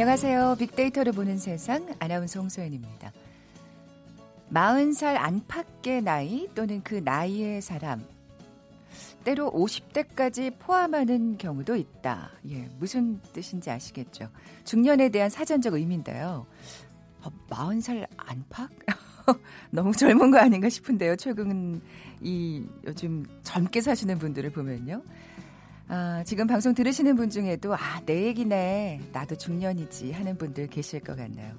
안녕하세요. 빅데이터를 보는 세상 아나운서 홍소연입니다. 40살 안팎의 나이 또는 그 나이의 사람 때로 50대까지 포함하는 경우도 있다. 예, 무슨 뜻인지 아시겠죠? 중년에 대한 사전적 의미인데요. 어, 40살 안팎? 너무 젊은 거 아닌가 싶은데요. 최근 이 요즘 젊게 사시는 분들을 보면요. 아, 지금 방송 들으시는 분 중에도 아, 내 얘기네. 나도 중년이지 하는 분들 계실 것 같네요.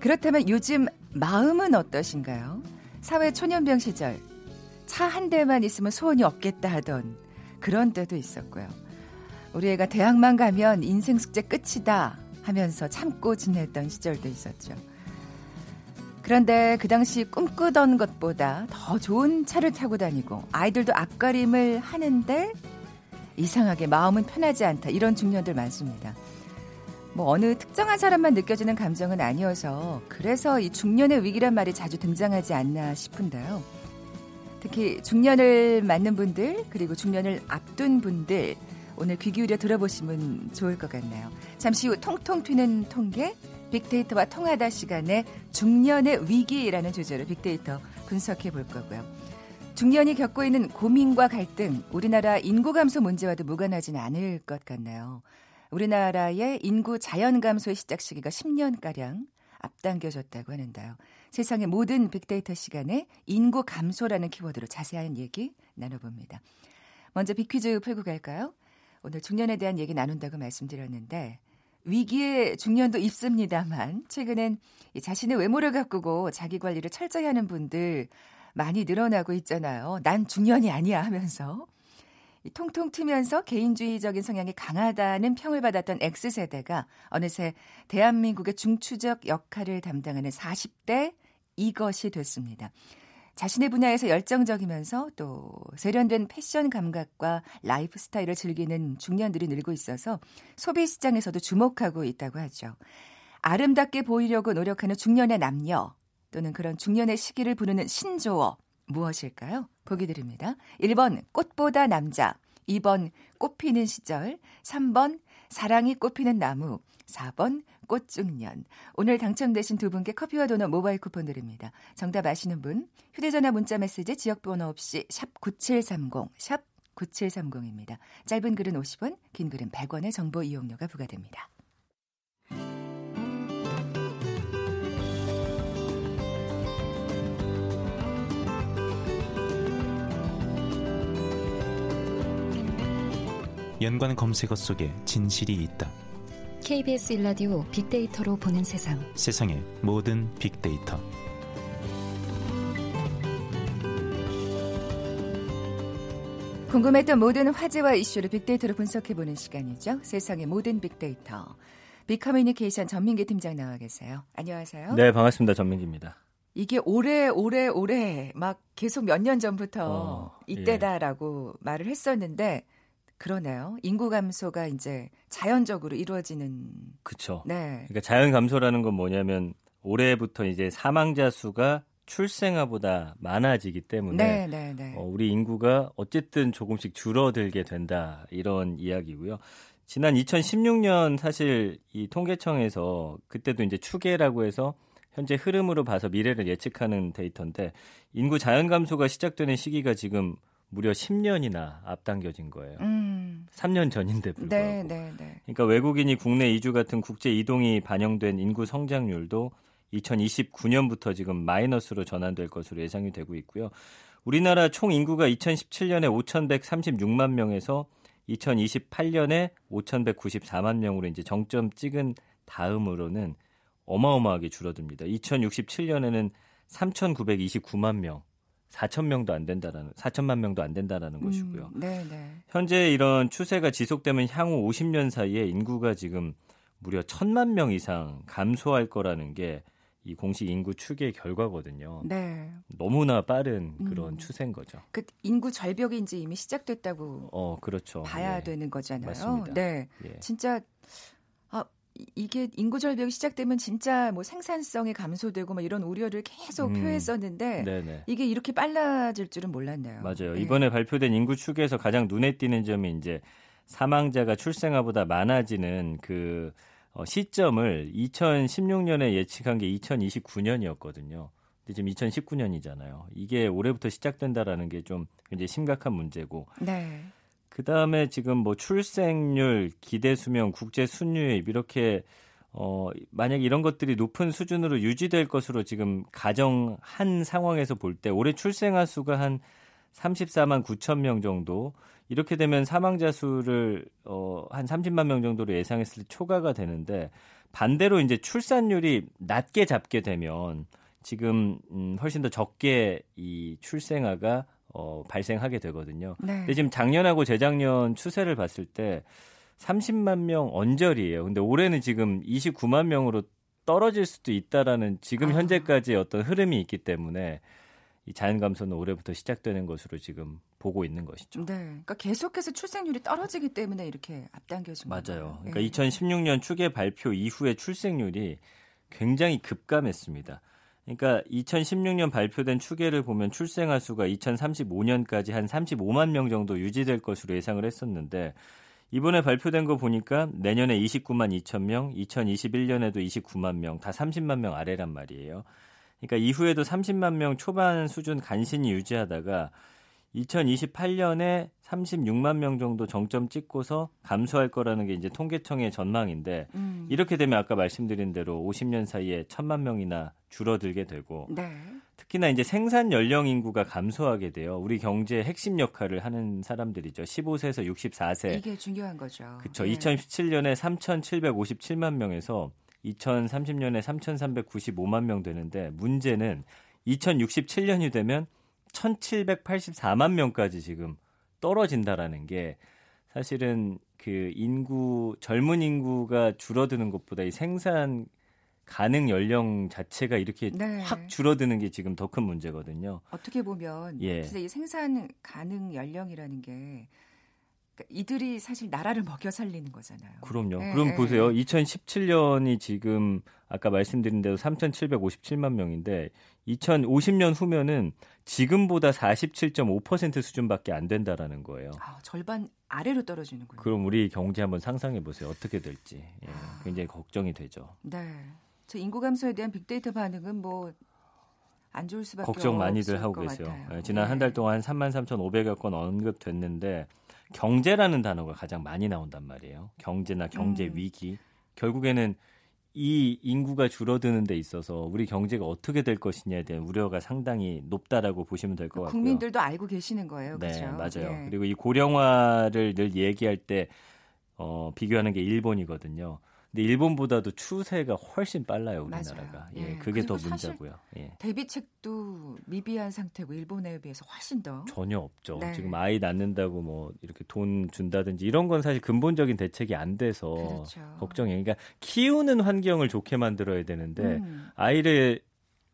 그렇다면 요즘 마음은 어떠신가요? 사회 초년병 시절 차 한 대만 있으면 소원이 없겠다 하던 그런 때도 있었고요. 우리 애가 대학만 가면 인생 숙제 끝이다 하면서 참고 지냈던 시절도 있었죠. 그런데 그 당시 꿈꾸던 것보다 더 좋은 차를 타고 다니고 아이들도 앞가림을 하는데 이상하게 마음은 편하지 않다. 이런 중년들 많습니다. 뭐 어느 특정한 사람만 느껴지는 감정은 아니어서 그래서 이 중년의 위기란 말이 자주 등장하지 않나 싶은데요. 특히 중년을 맞는 분들 그리고 중년을 앞둔 분들 오늘 귀 기울여 들어보시면 좋을 것 같네요. 잠시 후 통통 튀는 통계 빅데이터와 통하다 시간에 중년의 위기라는 주제로 빅데이터 분석해 볼 거고요. 중년이 겪고 있는 고민과 갈등, 우리나라 인구 감소 문제와도 무관하지는 않을 것 같나요? 우리나라의 인구 자연 감소의 시작 시기가 10년가량 앞당겨졌다고 하는데요. 세상의 모든 빅데이터 시간에 인구 감소라는 키워드로 자세한 얘기 나눠봅니다. 먼저 빅퀴즈 풀고 갈까요? 오늘 중년에 대한 얘기 나눈다고 말씀드렸는데 위기에 중년도 있습니다만 최근엔 자신의 외모를 가꾸고 자기 관리를 철저히 하는 분들 많이 늘어나고 있잖아요. 난 중년이 아니야 하면서. 통통 튀면서 개인주의적인 성향이 강하다는 평을 받았던 X세대가 어느새 대한민국의 중추적 역할을 담당하는 40대 이것이 됐습니다. 자신의 분야에서 열정적이면서 또 세련된 패션 감각과 라이프 스타일을 즐기는 중년들이 늘고 있어서 소비 시장에서도 주목하고 있다고 하죠. 아름답게 보이려고 노력하는 중년의 남녀 또는 그런 중년의 시기를 부르는 신조어 무엇일까요? 보기 드립니다. 1번 꽃보다 남자, 2번 꽃 피는 시절, 3번 사랑이 꽃피는 나무, 4번 꽃중년. 오늘 당첨되신 두 분께 커피와 도넛 모바일 쿠폰 드립니다. 정답 아시는 분 휴대전화 문자 메시지 지역번호 없이 샵 9730, 샵 9730입니다. 짧은 글은 50원, 긴 글은 100원의 정보 이용료가 부과됩니다. 연관 검색어 속에 진실이 있다. KBS 일라디오 빅데이터로 보는 세상. 세상의 모든 빅데이터. 궁금했던 모든 화제와 이슈를 빅데이터로 분석해보는 시간이죠. 세상의 모든 빅데이터. 빅커뮤니케이션 전민기 팀장 나와 계세요. 안녕하세요. 네, 반갑습니다. 전민기입니다. 이게 오래 오래 오래 막 계속 몇 년 전부터 어, 이때다라고 예. 말을 했었는데 그러네요. 인구 감소가 이제 자연적으로 이루어지는. 그렇죠. 네. 그러니까 자연 감소라는 건 뭐냐면 올해부터 이제 사망자 수가 출생아보다 많아지기 때문에 네, 네, 네. 어, 우리 인구가 어쨌든 조금씩 줄어들게 된다 이런 이야기고요. 지난 2016년 사실 이 통계청에서 그때도 이제 추계라고 해서 현재 흐름으로 봐서 미래를 예측하는 데이터인데 인구 자연 감소가 시작되는 시기가 지금 무려 10년이나 앞당겨진 거예요. 음. 3년 전인데 불구하고. 네, 네, 네. 그러니까 외국인이 국내 이주 같은 국제 이동이 반영된 인구 성장률도 2029년부터 지금 마이너스로 전환될 것으로 예상이 되고 있고요. 우리나라 총 인구가 2017년에 5,136만 명에서 2028년에 5,194만 명으로 이제 정점 찍은 다음으로는 어마어마하게 줄어듭니다. 2067년에는 3,929만 명, 4천 명도 안 된다라는 4천만 명도 안 된다라는 음, 것이고요. 네, 네. 현재 이런 추세가 지속되면 향후 50년 사이에 인구가 지금 무려 천만 명 이상 감소할 거라는 게 이 공식 인구 추계 결과거든요. 네. 너무나 빠른 그런 음. 추세인 거죠. 그 인구 절벽이 이제 이미 시작됐다고 어, 그렇죠. 봐야 예. 되는 거잖아요. 맞습니다. 네. 예. 진짜 이게 인구 절벽이 시작되면 진짜 뭐 생산성이 감소되고 뭐 이런 우려를 계속 음. 표했었는데 네네. 이게 이렇게 빨라질 줄은 몰랐네요. 맞아요. 네. 이번에 발표된 인구 추계에서 가장 눈에 띄는 점이 이제 사망자가 출생아보다 많아지는 그 어, 시점을 2016년에 예측한 게 2029년이었거든요. 근데 지금 2019년이잖아요. 이게 올해부터 시작된다라는 게 좀 굉장히 심각한 문제고. 네. 그 다음에 지금 뭐 출생률, 기대 수명, 국제 순유입 이렇게 어, 만약 이런 것들이 높은 수준으로 유지될 것으로 지금 가정한 상황에서 볼 때 올해 출생아 수가 한 34만 9천 명 정도. 이렇게 되면 사망자 수를 어, 한 30만 명 정도로 예상했을 때 초과가 되는데 반대로 이제 출산율이 낮게 잡게 되면 지금 음, 훨씬 더 적게 이 출생아가 어, 발생하게 되거든요. 네. 근데 지금 작년하고 재작년 추세를 봤을 때 30만 명 언저리예요. 근데 올해는 지금 29만 명으로 떨어질 수도 있다라는 지금 아. 현재까지 어떤 흐름이 있기 때문에 이 자연 감소는 올해부터 시작되는 것으로 지금 보고 있는 것이죠. 네. 그러니까 계속해서 출생률이 떨어지기 때문에 이렇게 앞당겨진 거예요. 맞아요. 그러니까 네. 2016년 추계 발표 이후에 출생률이 굉장히 급감했습니다. 그러니까 2016년 발표된 추계를 보면 출생아 수가 2035년까지 한 35만 명 정도 유지될 것으로 예상을 했었는데 이번에 발표된 거 보니까 내년에 29만 2천 명, 2021년에도 29만 명, 다 30만 명 아래란 말이에요. 그러니까 이후에도 30만 명 초반 수준 간신히 유지하다가 2028년에 36만 명 정도 정점 찍고서 감소할 거라는 게 이제 통계청의 전망인데 음. 이렇게 되면 아까 말씀드린 대로 50년 사이에 1천만 명이나 줄어들게 되고 네. 특히나 이제 생산 연령 인구가 감소하게 돼요. 우리 경제의 핵심 역할을 하는 사람들이죠. 15세에서 64세. 이게 중요한 거죠. 그렇죠. 네. 2017년에 3,757만 명에서 2030년에 3,395만 명 되는데 문제는 2067년이 되면 1,784만 명까지 지금 떨어진다라는 게 사실은 그 인구 젊은 인구가 줄어드는 것보다 이 생산 가능 연령 자체가 이렇게 네. 확 줄어드는 게 지금 더 큰 문제거든요. 어떻게 보면 예. 진짜 이 생산 가능 연령이라는 게 그러니까 이들이 사실 나라를 먹여 살리는 거잖아요. 그럼요. 네. 그럼 보세요. 2017년이 지금 아까 말씀드린 대로 3,757만 명인데 2050년 후면은 지금보다 47.5% 수준밖에 안 된다라는 거예요. 아, 절반 아래로 떨어지는군요. 그럼 우리 경제 한번 상상해 보세요. 어떻게 될지. 예, 굉장히 걱정이 되죠. 네. 저 인구 감소에 대한 빅데이터 반응은 뭐 안 좋을 수밖에 걱정 많이들 하고 계세요. 예, 지난 네. 한달 동안 33,500여 건 언급됐는데 경제라는 단어가 가장 많이 나온단 말이에요. 경제나 경제 음. 위기. 결국에는 이 인구가 줄어드는 데 있어서 우리 경제가 어떻게 될 것이냐에 대한 우려가 상당히 높다라고 보시면 될 것 같고요. 국민들도 알고 계시는 거예요. 네, 그렇죠? 맞아요. 네. 그리고 이 고령화를 늘 얘기할 때 어, 비교하는 게 일본이거든요. 근데 일본보다도 추세가 훨씬 빨라요 우리나라가. 예, 예, 그게 더 문제고요. 예. 대비책도 미비한 상태고 일본에 비해서 훨씬 더 전혀 없죠. 네. 지금 아이 낳는다고 뭐 이렇게 돈 준다든지 이런 건 사실 근본적인 대책이 안 돼서 그렇죠. 걱정이에요. 그러니까 키우는 환경을 좋게 만들어야 되는데 음. 아이를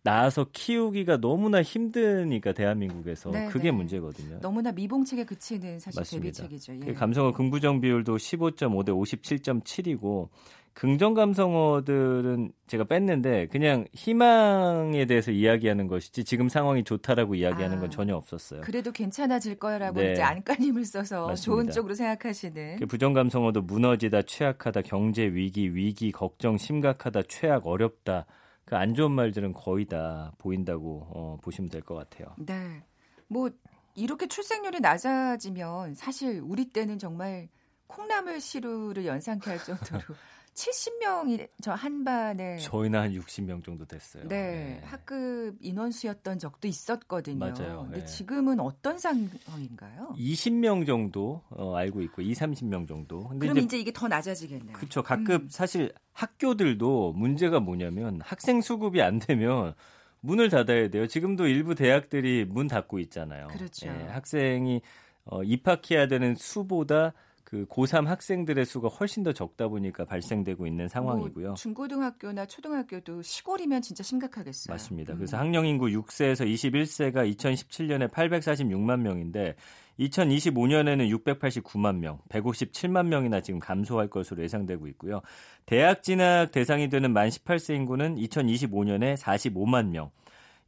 낳아서 키우기가 너무나 힘드니까 대한민국에서 네, 그게 네. 문제거든요. 너무나 미봉책에 그치는 사실 맞습니다. 대비책이죠. 예. 감성어 긍부정 비율도 15.5 대 57.7이고 긍정 감성어들은 제가 뺐는데 그냥 희망에 대해서 이야기하는 것이지 지금 상황이 좋다라고 이야기하는 아, 건 전혀 없었어요. 그래도 괜찮아질 거라고 네. 이제 안간힘을 써서 맞습니다. 좋은 쪽으로 생각하시는. 그 부정 감성어도 무너지다, 취약하다, 경제 위기, 위기, 걱정, 심각하다, 최악, 어렵다. 그 안 좋은 말들은 거의 다 보인다고 어, 보시면 될 것 같아요. 네. 뭐 이렇게 출생률이 낮아지면 사실 우리 때는 정말 콩나물 시루를 연상케 할 정도로 70명이 저 한반에 저희는 한 60명 정도 됐어요. 네, 네. 학급 인원수였던 적도 있었거든요. 맞아요. 근데 네. 지금은 어떤 상황인가요? 20명 정도 어, 알고 있고 2, 30명 정도. 근데 그럼 이제, 이제, 이게 더 낮아지겠네요. 그렇죠. 각급 음. 사실 학교들도 문제가 뭐냐면 학생 수급이 안 되면 문을 닫아야 돼요. 지금도 일부 대학들이 문 닫고 있잖아요. 그렇죠. 예, 학생이 어, 입학해야 되는 수보다 그 고3 학생들의 수가 훨씬 더 적다 보니까 발생되고 있는 상황이고요. 뭐 중고등학교나 초등학교도 시골이면 진짜 심각하겠어요. 맞습니다. 음. 그래서 학령 인구 6세에서 21세가 2017년에 846만 명인데 2025년에는 689만 명, 157만 명이나 지금 감소할 것으로 예상되고 있고요. 대학 진학 대상이 되는 만 18세 인구는 2025년에 45만 명,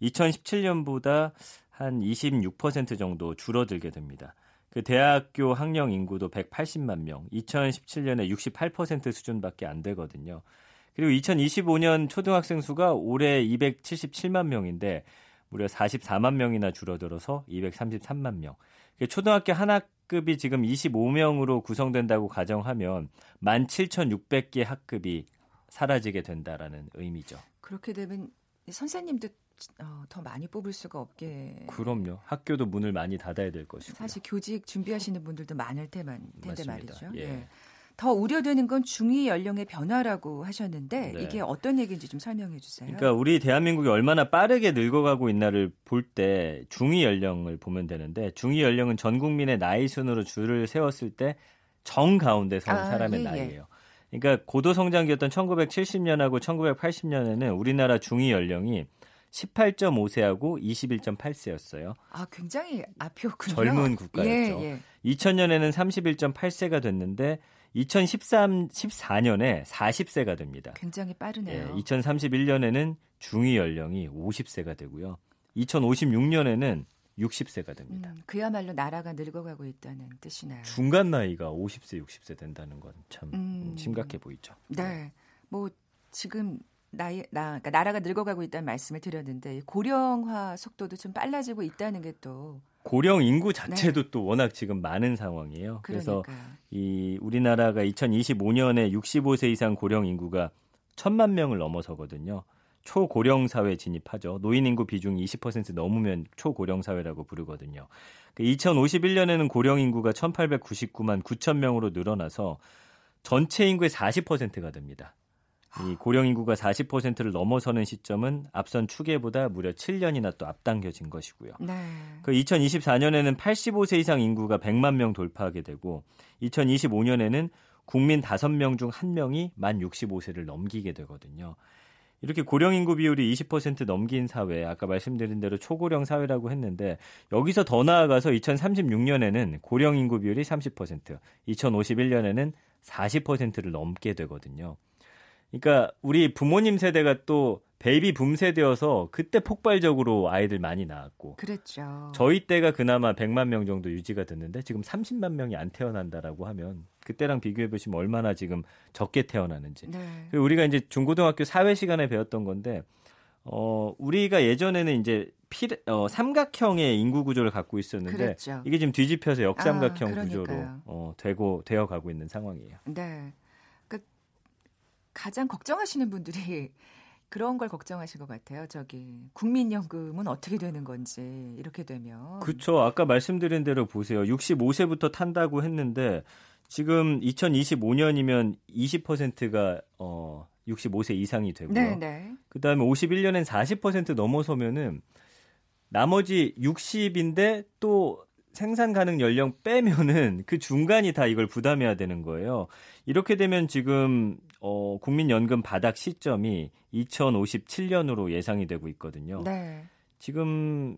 2017년보다 한 26% 정도 줄어들게 됩니다. 그 대학교 학령 인구도 180만 명, 2017년에 68% 수준밖에 안 되거든요. 그리고 2025년 초등학생 수가 올해 277만 명인데 무려 44만 명이나 줄어들어서 233만 명. 초등학교 한 학급이 지금 25명으로 구성된다고 가정하면 17,600개 학급이 사라지게 된다라는 의미죠. 그렇게 되면 선생님도 어, 더 많이 뽑을 수가 없게. 그럼요. 학교도 문을 많이 닫아야 될 것이고. 사실 교직 준비하시는 분들도 많을 테만, 텐데 맞습니다. 말이죠. 예. 예. 더 우려되는 건 중위 연령의 변화라고 하셨는데 네. 이게 어떤 얘기인지 좀 설명해 주세요. 그러니까 우리 대한민국이 얼마나 빠르게 늙어가고 있나를 볼 때 중위 연령을 보면 되는데 중위 연령은 전 국민의 나이 순으로 줄을 세웠을 때 정 가운데 선 아, 사람의 예, 예. 나이예요. 그러니까 고도 성장기였던 1970년하고 1980년에는 우리나라 중위 연령이 18.5세하고 21.8세였어요. 아, 굉장히 앞이었군요. 젊은 국가였죠. 예, 예. 2000년에는 31.8세가 됐는데 2013 14년에 40세가 됩니다. 굉장히 빠르네요. 예, 2031년에는 중위 연령이 50세가 되고요. 2056년에는 60세가 됩니다. 음, 그야말로 나라가 늙어가고 있다는 뜻이나요. 중간 나이가 50세, 60세 된다는 건참 음, 심각해 보이죠. 네. 뭐 지금 나이 나 그러니까 나라가 늙어가고 있다는 말씀을 드렸는데 고령화 속도도 좀 빨라지고 있다는 게 또 고령 인구 자체도 네. 또 워낙 지금 많은 상황이에요. 그러니까요. 그래서 이 우리나라가 2025년에 65세 이상 고령 인구가 천만 명을 넘어서거든요. 초고령 사회 진입하죠. 노인 인구 비중이 20% 넘으면 초고령 사회라고 부르거든요. 2051년에는 그 고령 인구가 1,899만 9천 명으로 늘어나서 전체 인구의 40%가 됩니다. 이 고령 인구가 40%를 넘어서는 시점은 앞선 추계보다 무려 7년이나 또 앞당겨진 것이고요. 네. 그 2024년에는 85세 이상 인구가 100만 명 돌파하게 되고 2025년에는 국민 5명 중 1명이 만 65세를 넘기게 되거든요. 이렇게 고령 인구 비율이 20% 넘긴 사회, 아까 말씀드린 대로 초고령 사회라고 했는데 여기서 더 나아가서 2036년에는 고령 인구 비율이 30%, 2051년에는 40%를 넘게 되거든요. 그러니까 우리 부모님 세대가 또 베이비 붐 세대여서 그때 폭발적으로 아이들 많이 낳았고. 그랬죠. 저희 때가 그나마 100만 명 정도 유지가 됐는데 지금 30만 명이 안 태어난다라고 하면 그때랑 비교해 보시면 얼마나 지금 적게 태어나는지. 네. 우리가 이제 중고등학교 사회 시간에 배웠던 건데 어 우리가 예전에는 이제 피, 어, 삼각형의 인구 구조를 갖고 있었는데 그랬죠. 이게 지금 뒤집혀서 역삼각형 아, 구조로 어, 되고 되어 가고 있는 상황이에요. 네. 가장 걱정하시는 분들이 그런 걸 걱정하실 것 같아요. 저기 국민연금은 어떻게 되는 건지 이렇게 되면 그렇죠. 아까 말씀드린 대로 보세요. 65세부터 탄다고 했는데 지금 2025년이면 20%가 어 65세 이상이 되고요. 네, 네. 그다음에 51년엔 40% 넘어서면은 나머지 60인데 또 생산 가능 연령 빼면은 그 중간이 다 이걸 부담해야 되는 거예요. 이렇게 되면 지금 어 국민연금 바닥 시점이 2057년으로 예상이 되고 있거든요. 네. 지금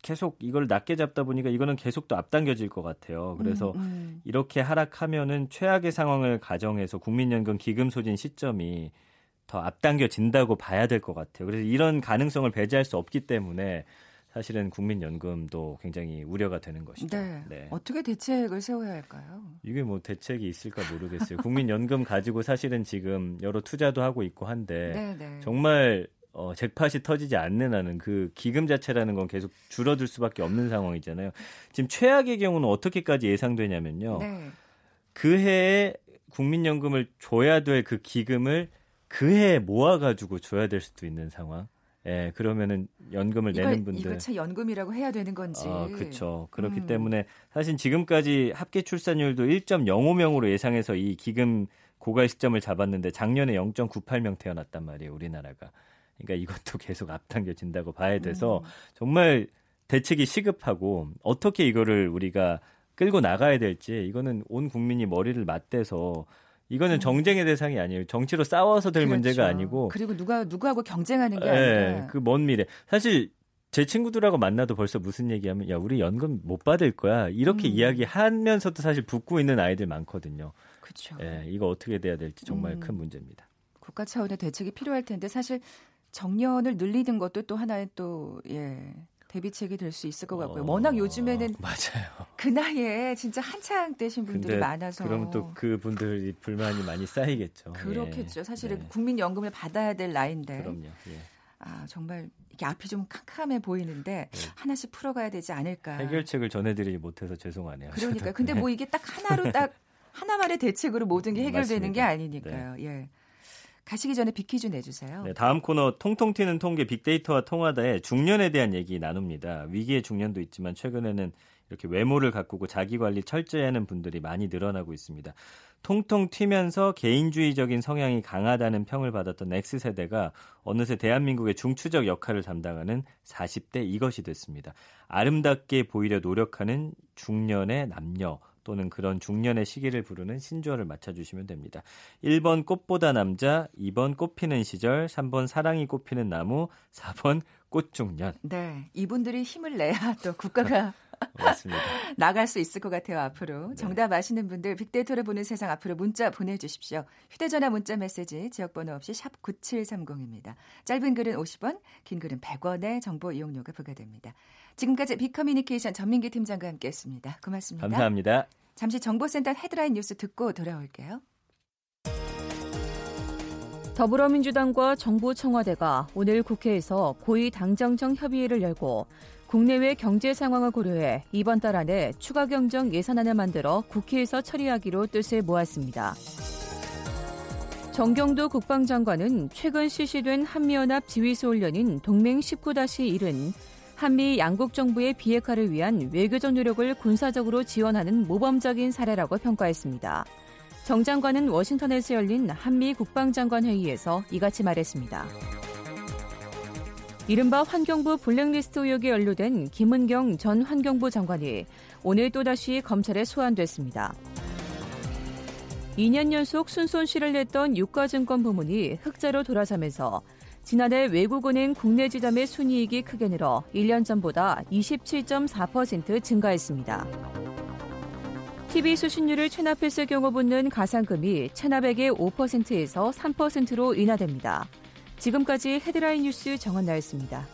계속 이걸 낮게 잡다 보니까 이거는 계속 또 앞당겨질 것 같아요. 그래서 음, 음. 이렇게 하락하면은 최악의 상황을 가정해서 국민연금 기금 소진 시점이 더 앞당겨진다고 봐야 될 것 같아요. 그래서 이런 가능성을 배제할 수 없기 때문에 사실은 국민연금도 굉장히 우려가 되는 것이죠. 네. 네. 어떻게 대책을 세워야 할까요? 이게 뭐 대책이 있을까 모르겠어요. 국민연금 가지고 사실은 지금 여러 투자도 하고 있고 한데 네, 네. 정말 어, 잭팟이 터지지 않는 한은 그 기금 자체라는 건 계속 줄어들 수밖에 없는 상황이잖아요. 지금 최악의 경우는 어떻게까지 예상되냐면요. 네. 그 해에 국민연금을 줘야 될 그 기금을 그 해에 모아가지고 줘야 될 수도 있는 상황. 예, 그러면은 연금을 이걸, 내는 분들 이걸 차 연금이라고 해야 되는 건지. 아, 그렇죠. 그렇기 음. 때문에 사실 지금까지 합계 출산율도 1.05명으로 예상해서 이 기금 고갈 시점을 잡았는데 작년에 0.98명 태어났단 말이에요, 우리나라가. 그러니까 이것도 계속 앞당겨진다고 봐야 돼서 음. 정말 대책이 시급하고 어떻게 이거를 우리가 끌고 나가야 될지 이거는 온 국민이 머리를 맞대서 이거는 음. 정쟁의 대상이 아니에요. 정치로 싸워서 될 그렇죠. 문제가 아니고 그리고 누가 누구하고 경쟁하는 게 네, 아니라 그 먼 미래. 사실 제 친구들하고 만나도 벌써 무슨 얘기하면 야 우리 연금 못 받을 거야 이렇게 음. 이야기하면서도 사실 붙고 있는 아이들 많거든요. 그렇죠. 예, 이거 어떻게 돼야 될지 정말 음. 큰 문제입니다. 국가 차원의 대책이 필요할 텐데 사실 정년을 늘리는 것도 또 하나의 또 예. 대비책이 될 수 있을 것 같고요. 어, 워낙 요즘에는 맞아요. 그 나이에 진짜 한창 되신 분들이 많아서 그럼 또 그 분들이 불만이 많이 쌓이겠죠. 그렇겠죠. 예. 사실은 네. 국민연금을 받아야 될 나이인데. 그럼요. 예. 아 정말 이게 앞이 좀 캄캄해 보이는데 네. 하나씩 풀어가야 되지 않을까. 해결책을 전해드리지 못해서 죄송하네요. 그러니까 근데 뭐 이게 딱 하나로 딱 하나만의 대책으로 모든 게 해결되는 맞습니다. 게 아니니까요. 네. 예. 가시기 전에 빅퀴즈 내주세요. 네, 다음 코너 통통 튀는 통계 빅데이터와 통화다에 중년에 대한 얘기 나눕니다. 위기의 중년도 있지만 최근에는 이렇게 외모를 가꾸고 자기 관리 철저히 하는 분들이 많이 늘어나고 있습니다. 통통 튀면서 개인주의적인 성향이 강하다는 평을 받았던 X세대가 어느새 대한민국의 중추적 역할을 담당하는 40대 이것이 됐습니다. 아름답게 보이려 노력하는 중년의 남녀 또는 그런 중년의 시기를 부르는 신조어를 맞춰주시면 됩니다. 1번 꽃보다 남자, 2번 꽃피는 시절, 3번 사랑이 꽃피는 나무, 4번 꽃중년. 네, 이분들이 힘을 내야 또 국가가 맞습니다. 나갈 수 있을 것 같아요, 앞으로. 네. 정답 아시는 분들 빅데이터를 보는 세상 앞으로 문자 보내주십시오. 휴대전화 문자 메시지 지역번호 없이 샵 9730입니다. 짧은 글은 50원, 긴 글은 100원의 정보 이용료가 부과됩니다. 지금까지 빅커뮤니케이션 전민기 팀장과 함께했습니다. 고맙습니다. 감사합니다. 잠시 정보센터 헤드라인 뉴스 듣고 돌아올게요. 더불어민주당과 정부 청와대가 오늘 국회에서 고위 당정청 협의회를 열고 국내외 경제 상황을 고려해 이번 달 안에 추가 경정 예산안을 만들어 국회에서 처리하기로 뜻을 모았습니다. 정경도 국방장관은 최근 실시된 한미연합 지휘소 훈련인 동맹 19-1은 한미 양국 정부의 비핵화를 위한 외교적 노력을 군사적으로 지원하는 모범적인 사례라고 평가했습니다. 정 장관은 워싱턴에서 열린 한미 국방장관 회의에서 이같이 말했습니다. 이른바 환경부 블랙리스트 의혹에 연루된 김은경 전 환경부 장관이 오늘 또다시 검찰에 소환됐습니다. 2년 연속 순손실을 냈던 유가증권 부문이 흑자로 돌아서면서 지난해 외국은행 국내 지점의 순이익이 크게 늘어 1년 전보다 27.4% 증가했습니다. TV 수신료를 체납했을 경우 붙는 가상금이 체납액의 5%에서 3%로 인하됩니다. 지금까지 헤드라인 뉴스 정원 나였습니다.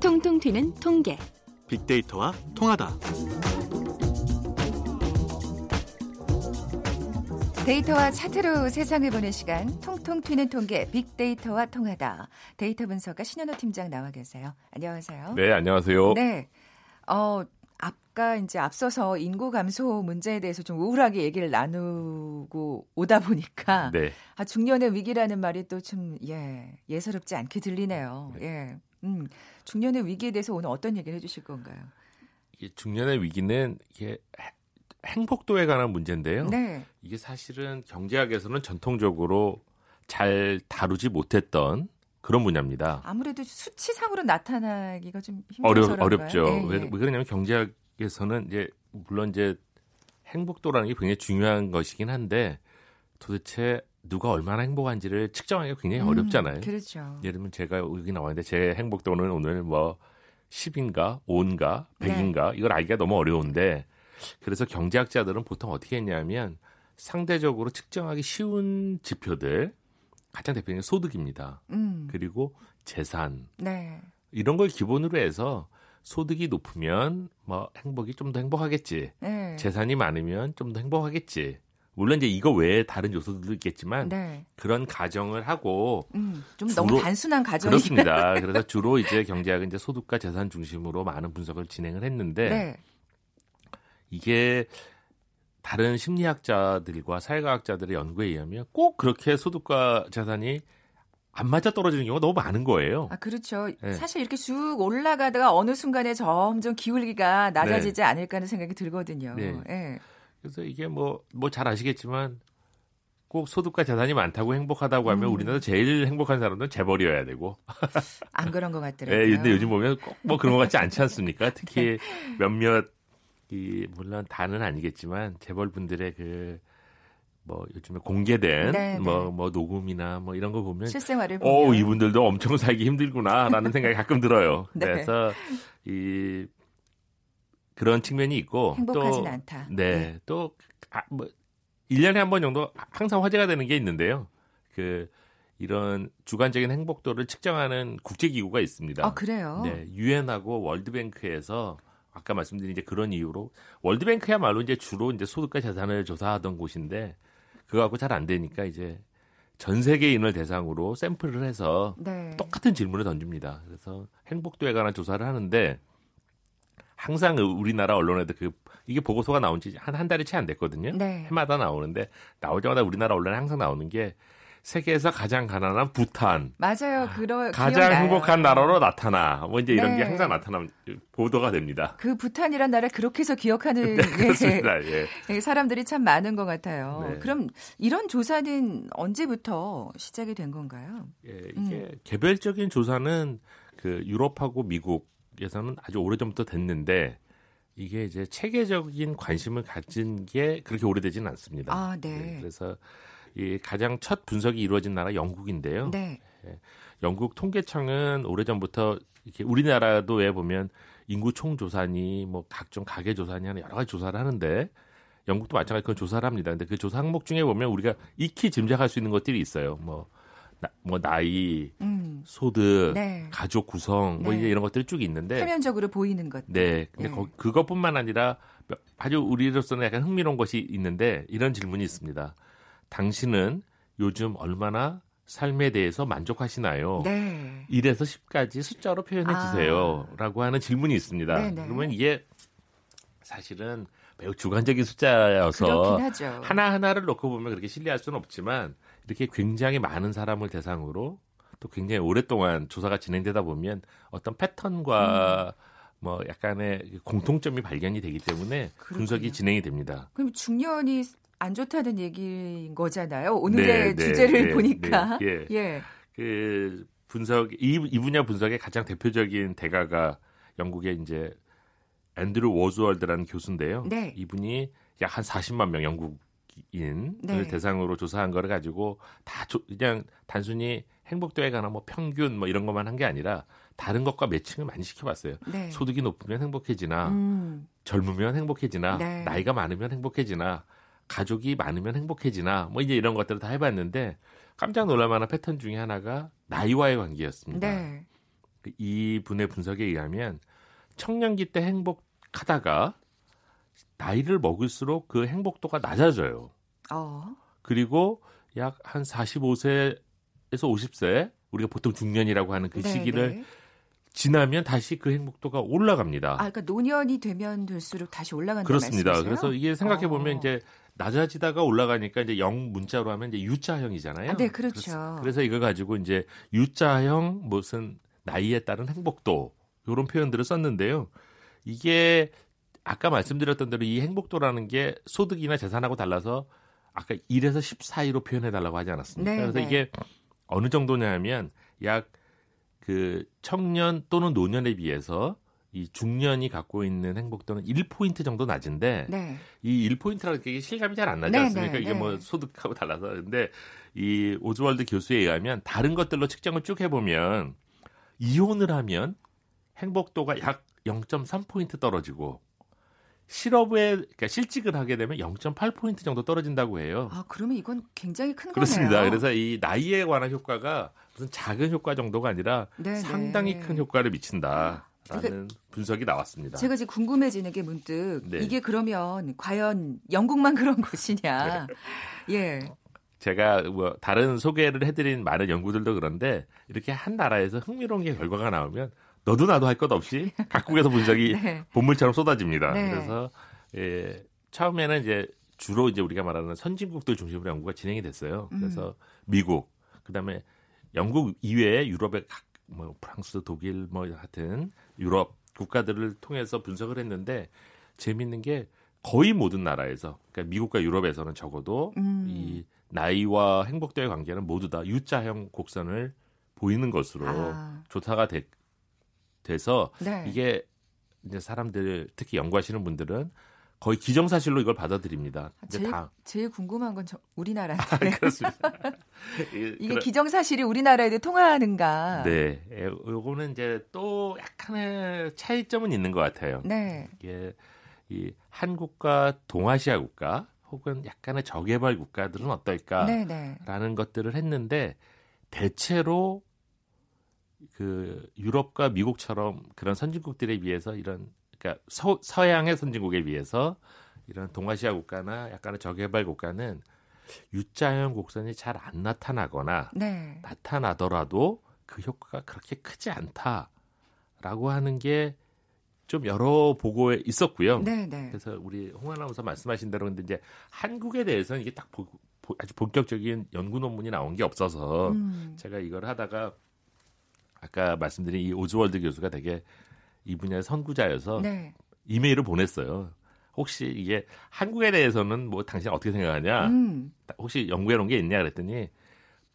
통통 튀는 통계 빅데이터와 통하다. 데이터와 차트로 세상을 보는 시간 통통 튀는 통계 빅데이터와 통하다. 데이터 분석가 신현호 팀장 나와 계세요. 안녕하세요. 네, 안녕하세요. 네. 어, 아까 이제 앞서서 인구 감소 문제에 대해서 좀 우울하게 얘기를 나누고 오다 보니까 네. 아, 중년의 위기라는 말이 또 좀 예, 예사롭지 않게 들리네요. 네. 예. 음. 중년의 위기에 대해서 오늘 어떤 얘기를 해 주실 건가요? 이게 중년의 위기는 이게 행복도에 관한 문제인데요. 네. 이게 사실은 경제학에서는 전통적으로 잘 다루지 못했던 그런 분야입니다. 아무래도 수치상으로 나타나기가 좀 어려, 어렵죠. 네. 왜, 왜 그러냐면 경제학에서는 이제 물론 이제 행복도라는 게 굉장히 중요한 것이긴 한데 도대체 누가 얼마나 행복한지를 측정하기가 굉장히 음, 어렵잖아요. 그렇죠. 예를 들면 제가 여기 나왔는데 제 행복도는 오늘 뭐 10인가 5인가 100인가 네. 이걸 알기가 너무 어려운데 그래서 경제학자들은 보통 어떻게 했냐면 상대적으로 측정하기 쉬운 지표들 가장 대표적인 소득입니다. 음. 그리고 재산 네. 이런 걸 기본으로 해서 소득이 높으면 뭐 행복이 좀 더 행복하겠지. 네. 재산이 많으면 좀 더 행복하겠지. 물론 이제 이거 외에 다른 요소들도 있겠지만 네. 그런 가정을 하고 음, 좀 주로, 너무 단순한 가정이 그렇습니다. 그래서 주로 이제 경제학은 이제 소득과 재산 중심으로 많은 분석을 진행을 했는데 네. 이게 다른 심리학자들과 사회과학자들의 연구에 의하면 꼭 그렇게 소득과 재산이 안 맞아 떨어지는 경우가 너무 많은 거예요. 아, 그렇죠. 네. 사실 이렇게 쭉 올라가다가 어느 순간에 점점 기울기가 낮아지지 네. 않을까 하는 생각이 들거든요. 네. 네. 그래서 이게 뭐, 뭐 잘 아시겠지만 꼭 소득과 재산이 많다고 행복하다고 하면 음. 우리나라 제일 행복한 사람들은 재벌이어야 되고. 안 그런 것 같더라고요. 네, 근데 요즘 보면 꼭 뭐 그런 것 같지 않지 않습니까? 특히 네. 몇몇 이 물론 다는 아니겠지만 재벌 분들의 그 뭐 요즘에 공개된 네, 뭐, 네. 뭐 녹음이나 뭐 이런 거 보면 실생활을 보면 어 이분들도 엄청 살기 힘들구나라는 생각이 가끔 들어요. 네. 그래서 이 그런 측면이 있고 행복하진 또, 않다. 네. 네. 또 아, 뭐 1년에 한 번 정도 항상 화제가 되는 게 있는데요. 그 이런 주관적인 행복도를 측정하는 국제 기구가 있습니다. 아, 그래요? 네. 유엔하고 월드뱅크에서 아까 말씀드린 이제 그런 이유로 월드뱅크야말로 이제 주로 이제 소득과 자산을 조사하던 곳인데 그거 갖고 잘 안 되니까 이제 전 세계인을 대상으로 샘플을 해서 네. 똑같은 질문을 던집니다. 그래서 행복도에 관한 조사를 하는데 항상 우리나라 언론에도 그 이게 보고서가 나온 지 한 한 달이 채 안 됐거든요. 네. 해마다 나오는데 나오자마자 우리나라 언론에 항상 나오는 게 세계에서 가장 가난한 부탄. 맞아요. 그러, 가장 기억나요. 행복한 나라로 나타나. 뭐 이제 이런 네. 게 항상 나타나 보도가 됩니다. 그 부탄이란 나라 그렇게 해서 기억하는 네, 그렇습니다. 예. 예. 사람들이 참 많은 것 같아요. 네. 그럼 이런 조사는 언제부터 시작이 된 건가요? 예, 이게 음. 개별적인 조사는 그 유럽하고 미국에서는 아주 오래전부터 됐는데 이게 이제 체계적인 관심을 가진 게 그렇게 오래되지는 않습니다. 아, 네. 네 그래서 이 가장 첫 분석이 이루어진 나라 영국인데요. 네. 예, 영국 통계청은 오래전부터 이렇게 우리나라도 왜 보면 인구 총조사니 뭐 각종 가계 조사니 하는 여러 가지 조사를 하는데 영국도 마찬가지 그런 조사를 합니다. 근데 그 조사 항목 중에 보면 우리가 익히 짐작할 수 있는 것들이 있어요. 뭐, 나, 뭐 나이, 음. 소득, 네. 가족 구성, 뭐 네. 이런 것들이 쭉 있는데 표면적으로 보이는 것. 네. 근데 네. 거, 그것뿐만 아니라 아주 우리로서는 약간 흥미로운 것이 있는데 이런 질문이 있습니다. 당신은 요즘 얼마나 삶에 대해서 만족하시나요? 네. 1에서 10까지 숫자로 표현해 주세요. 아. 라고 하는 질문이 있습니다. 네네. 그러면 이게 사실은 매우 주관적인 숫자여서 하나하나를 놓고 보면 그렇게 신뢰할 수는 없지만 이렇게 굉장히 많은 사람을 대상으로 또 굉장히 오랫동안 조사가 진행되다 보면 어떤 패턴과 음. 뭐 약간의 공통점이 발견이 되기 때문에 그렇군요. 분석이 진행이 됩니다. 그럼 중년이 안 좋다는 얘기인 거잖아요. 오늘의 네, 네 주제를 네, 보니까. 네, 예. 예. 그 분석 이, 이 분야 분석의 가장 대표적인 대가가 영국의 이제 앤드루 워즈월드라는 교수인데요. 네. 이분이 약 한 40만 명 영국인을 네. 대상으로 조사한 거를 가지고 다 조, 그냥 단순히 행복도에 관한 뭐 평균 뭐 이런 것만 한 게 아니라 다른 것과 매칭을 많이 시켜봤어요. 네. 소득이 높으면 행복해지나, 음. 젊으면 행복해지나, 네. 나이가 많으면 행복해지나, 가족이 많으면 행복해지나 뭐 이제 이런 것들을 다 해봤는데 깜짝 놀랄 만한 패턴 중에 하나가 나이와의 관계였습니다. 네. 그이 분의 분석에 의하면 청년기 때 행복하다가 나이를 먹을수록 그 행복도가 낮아져요. 어. 그리고 약 한 45세에서 50세 우리가 보통 중년이라고 하는 그 네, 시기를 네. 지나면 다시 그 행복도가 올라갑니다. 아, 그러니까 노년이 되면 될수록 다시 올라간다는 그렇습니다. 말씀이세요? 그래서 이게 생각해 보면 어. 이제 낮아지다가 올라가니까 이제 영 문자로 하면 이제 U자형이잖아요. 아, 네, 그렇죠. 그래서 이거 가지고 이제 U자형 무슨 나이에 따른 행복도 이런 표현들을 썼는데요. 이게 아까 말씀드렸던 대로 이 행복도라는 게 소득이나 재산하고 달라서 아까 1에서 10 사이로 표현해 달라고 하지 않았습니까? 네, 그래서 네. 이게 어느 정도냐 하면 약 그 청년 또는 노년에 비해서 이 중년이 갖고 있는 행복도는 1포인트 정도 낮은데 네. 이 1포인트라는 게 실감이 잘 안 나지 네, 않습니까? 네, 이게 뭐 네. 소득하고 달라서. 근데 이 오즈월드 교수에 의하면 다른 것들로 측정을 쭉 해보면 이혼을 하면 행복도가 약 0.3포인트 떨어지고 실업에 그러니까 실직을 하게 되면 0.8포인트 정도 떨어진다고 해요. 아, 그러면 이건 굉장히 큰 그렇습니다. 거네요. 그래서 이 나이에 관한 효과가 무슨 작은 효과 정도가 아니라 네네. 상당히 큰 효과를 미친다. 라는 그러니까 분석이 나왔습니다. 제가 지금 궁금해지는 게 문득 네. 이게 그러면 과연 영국만 그런 것이냐? 네. 예. 제가 뭐 다른 소개를 해드린 많은 연구들도 그런데 이렇게 한 나라에서 흥미로운 게 결과가 나오면 너도 나도 할 것 없이 각국에서 분석이 네. 본물처럼 쏟아집니다. 네. 그래서 예, 처음에는 이제 주로 이제 우리가 말하는 선진국들 중심으로 연구가 진행이 됐어요. 그래서 음. 미국, 그다음에 영국 이외에 유럽의 각, 뭐 프랑스, 독일 뭐 하여튼 유럽 국가들을 통해서 분석을 했는데 재밌는 게 거의 모든 나라에서 그러니까 미국과 유럽에서는 적어도 음. 이 나이와 행복도의 관계는 모두 다 U자형 곡선을 보이는 것으로 아. 조사가 되, 돼서 네. 이게 이제 사람들 특히 연구하시는 분들은 거의 기정사실로 이걸 받아들입니다. 제일, 다. 제일 궁금한 건 저, 우리나라. 아, 그렇습니다. 이게 그러... 기정사실이 우리나라에도 통하는가? 네, 요거는 이제 또 약간의 차이점은 있는 것 같아요. 네. 이게 이 한국과 동아시아 국가 혹은 약간의 저개발 국가들은 어떨까라는 네네. 네. 것들을 했는데 대체로 그 유럽과 미국처럼 그런 선진국들에 비해서 이런 그러니까 서, 서양의 선진국에 비해서 이런 동아시아 국가나 약간의 저개발 국가는 유자형 곡선이 잘 안 나타나거나 네. 나타나더라도 그 효과가 그렇게 크지 않다라고 하는 게 좀 여러 보고에 있었고요. 네, 네. 그래서 우리 홍 아나운서 말씀하신 대로 근데 이제 한국에 대해서는 이게 딱 보, 보, 아주 본격적인 연구 논문이 나온 게 없어서 음. 제가 이걸 하다가 아까 말씀드린 이 오즈월드 교수가 되게 이 분야의 선구자여서 네. 이메일을 보냈어요. 혹시 이게 한국에 대해서는 뭐 당신 어떻게 생각하냐? 음. 혹시 연구해 놓은 게 있냐 그랬더니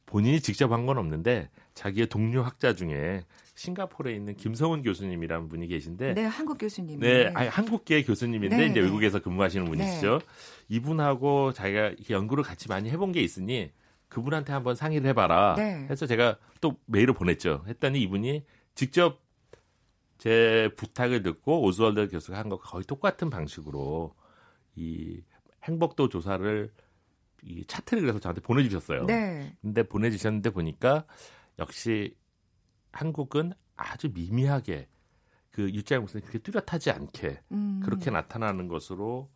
본인이 직접 한 건 없는데 자기의 동료 학자 중에 싱가포르에 있는 김성훈 교수님이라는 분이 계신데 네, 한국 교수님. 네, 아니, 한국계 교수님인데 네, 이제 네. 외국에서 근무하시는 분이시죠. 네. 이분하고 자기가 연구를 같이 많이 해본 게 있으니 그분한테 한번 상의를 해봐라. 네. 해서 제가 또 메일을 보냈죠. 했더니 이분이 직접 제 부탁을 듣고 오즈월드 교수가 한 것과 거의 똑같은 방식으로 이 행복도 조사를 이 차트를 그래서 저한테 보내주셨어요. 네. 근데 보내주셨는데 보니까 역시 한국은 아주 미미하게 그 유자의 목선이 그렇게 뚜렷하지 않게 음. 그렇게 나타나는 것으로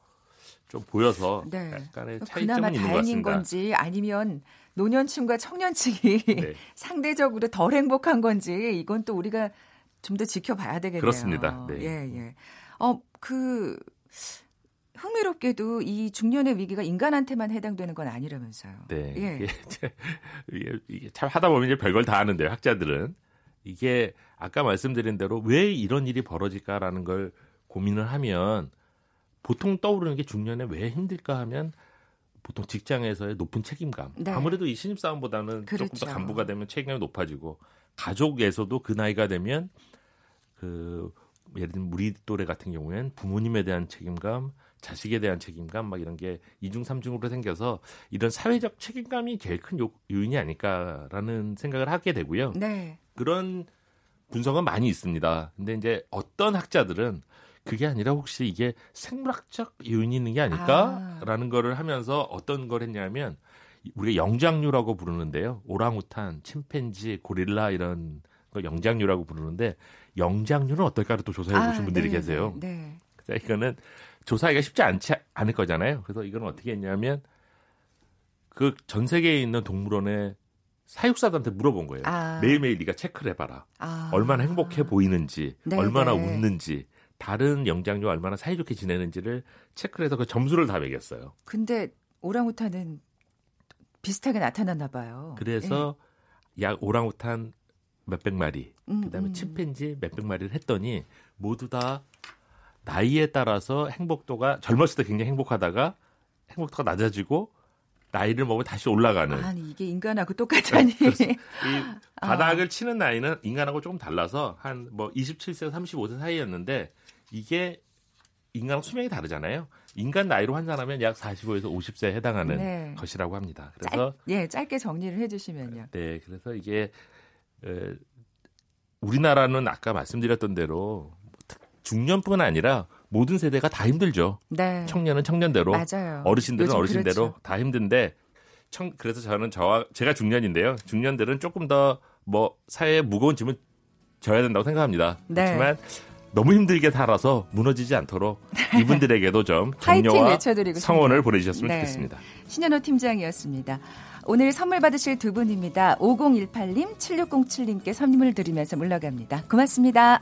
좀 보여서 네. 약간의 차이점은 있는 것 같습니다. 건지 아니면 노년층과 청년층이 네. 상대적으로 덜 행복한 건지 이건 또 우리가 좀 더 지켜봐야 되겠네요. 그렇습니다. 네. 예, 예. 어, 그 흥미롭게도 이 중년의 위기가 인간한테만 해당되는 건 아니라면서요. 네. 예. 이게, 이게, 참 하다 보면 이제 별걸 다 하는데요. 학자들은 이게 아까 말씀드린 대로 왜 이런 일이 벌어질까라는 걸 고민을 하면 보통 떠오르는 게 중년에 왜 힘들까 하면 보통 직장에서의 높은 책임감. 네. 아무래도 이 신입사원보다는 그렇죠. 조금 더 그렇죠. 간부가 되면 책임감이 높아지고 가족에서도 그 나이가 되면 그 예를 들면 우리 또래 같은 경우에는 부모님에 대한 책임감, 자식에 대한 책임감 막 이런 게 이중 삼중으로 생겨서 이런 사회적 책임감이 제일 큰 요, 인이 아닐까라는 생각을 하게 되고요. 네. 그런 분석은 많이 있습니다. 근데 이제 어떤 학자들은 그게 아니라 혹시 이게 생물학적 요인이 있는 게 아닐까라는 아. 거를 하면서 어떤 걸 했냐면 우리가 영장류라고 부르는데요. 오랑우탄, 침팬지, 고릴라 이런 걸 영장류라고 부르는데 영장류는 어떨까를 또 조사해 보신 아, 분들이 네, 계세요. 네. 네. 이거는 조사하기가 쉽지 않지 않을 거잖아요. 그래서 이건 어떻게 했냐면 그 전 세계에 있는 동물원에 사육사들한테 물어본 거예요. 아. 매일매일 네가 체크를 해봐라. 아. 얼마나 행복해 보이는지, 네, 얼마나 네. 웃는지, 다른 영장류 얼마나 사이좋게 지내는지를 체크를 해서 그 점수를 다 매겼어요. 근데 오랑우탄은 비슷하게 나타났나 봐요. 그래서 예. 약 오랑우탄 몇백 마리, 음, 그다음에 음. 침팬지 몇백 마리를 했더니 모두 다 나이에 따라서 행복도가 젊었을 때 굉장히 행복하다가 행복도가 낮아지고 나이를 먹으면 다시 올라가는. 아니 이게 인간하고 똑같다니. 네, 이 바닥을 아. 치는 나이는 인간하고 조금 달라서 한 뭐 27세, 35세 사이였는데 이게 인간 수명이 다르잖아요. 인간 나이로 환산하면 약 45에서 50세에 해당하는 네. 것이라고 합니다. 그래서 짧, 예, 짧게 정리를 해주시면요. 네, 그래서 이게 에, 우리나라는 아까 말씀드렸던 대로 중년뿐 아니라 모든 세대가 다 힘들죠. 네. 청년은 청년대로, 맞아요. 어르신들은 어르신대로 그렇죠. 다 힘든데, 청, 그래서 저는 저와 제가 중년인데요. 중년들은 조금 더 뭐 사회에 무거운 짐을 져야 된다고 생각합니다. 네. 그렇지만 너무 힘들게 살아서 무너지지 않도록 이분들에게도 좀 격려와 성원을 보내주셨으면 네. 좋겠습니다. 신현호 팀장이었습니다. 오늘 선물 받으실 두 분입니다. 5018님, 7607님께 선물을 드리면서 물러갑니다. 고맙습니다.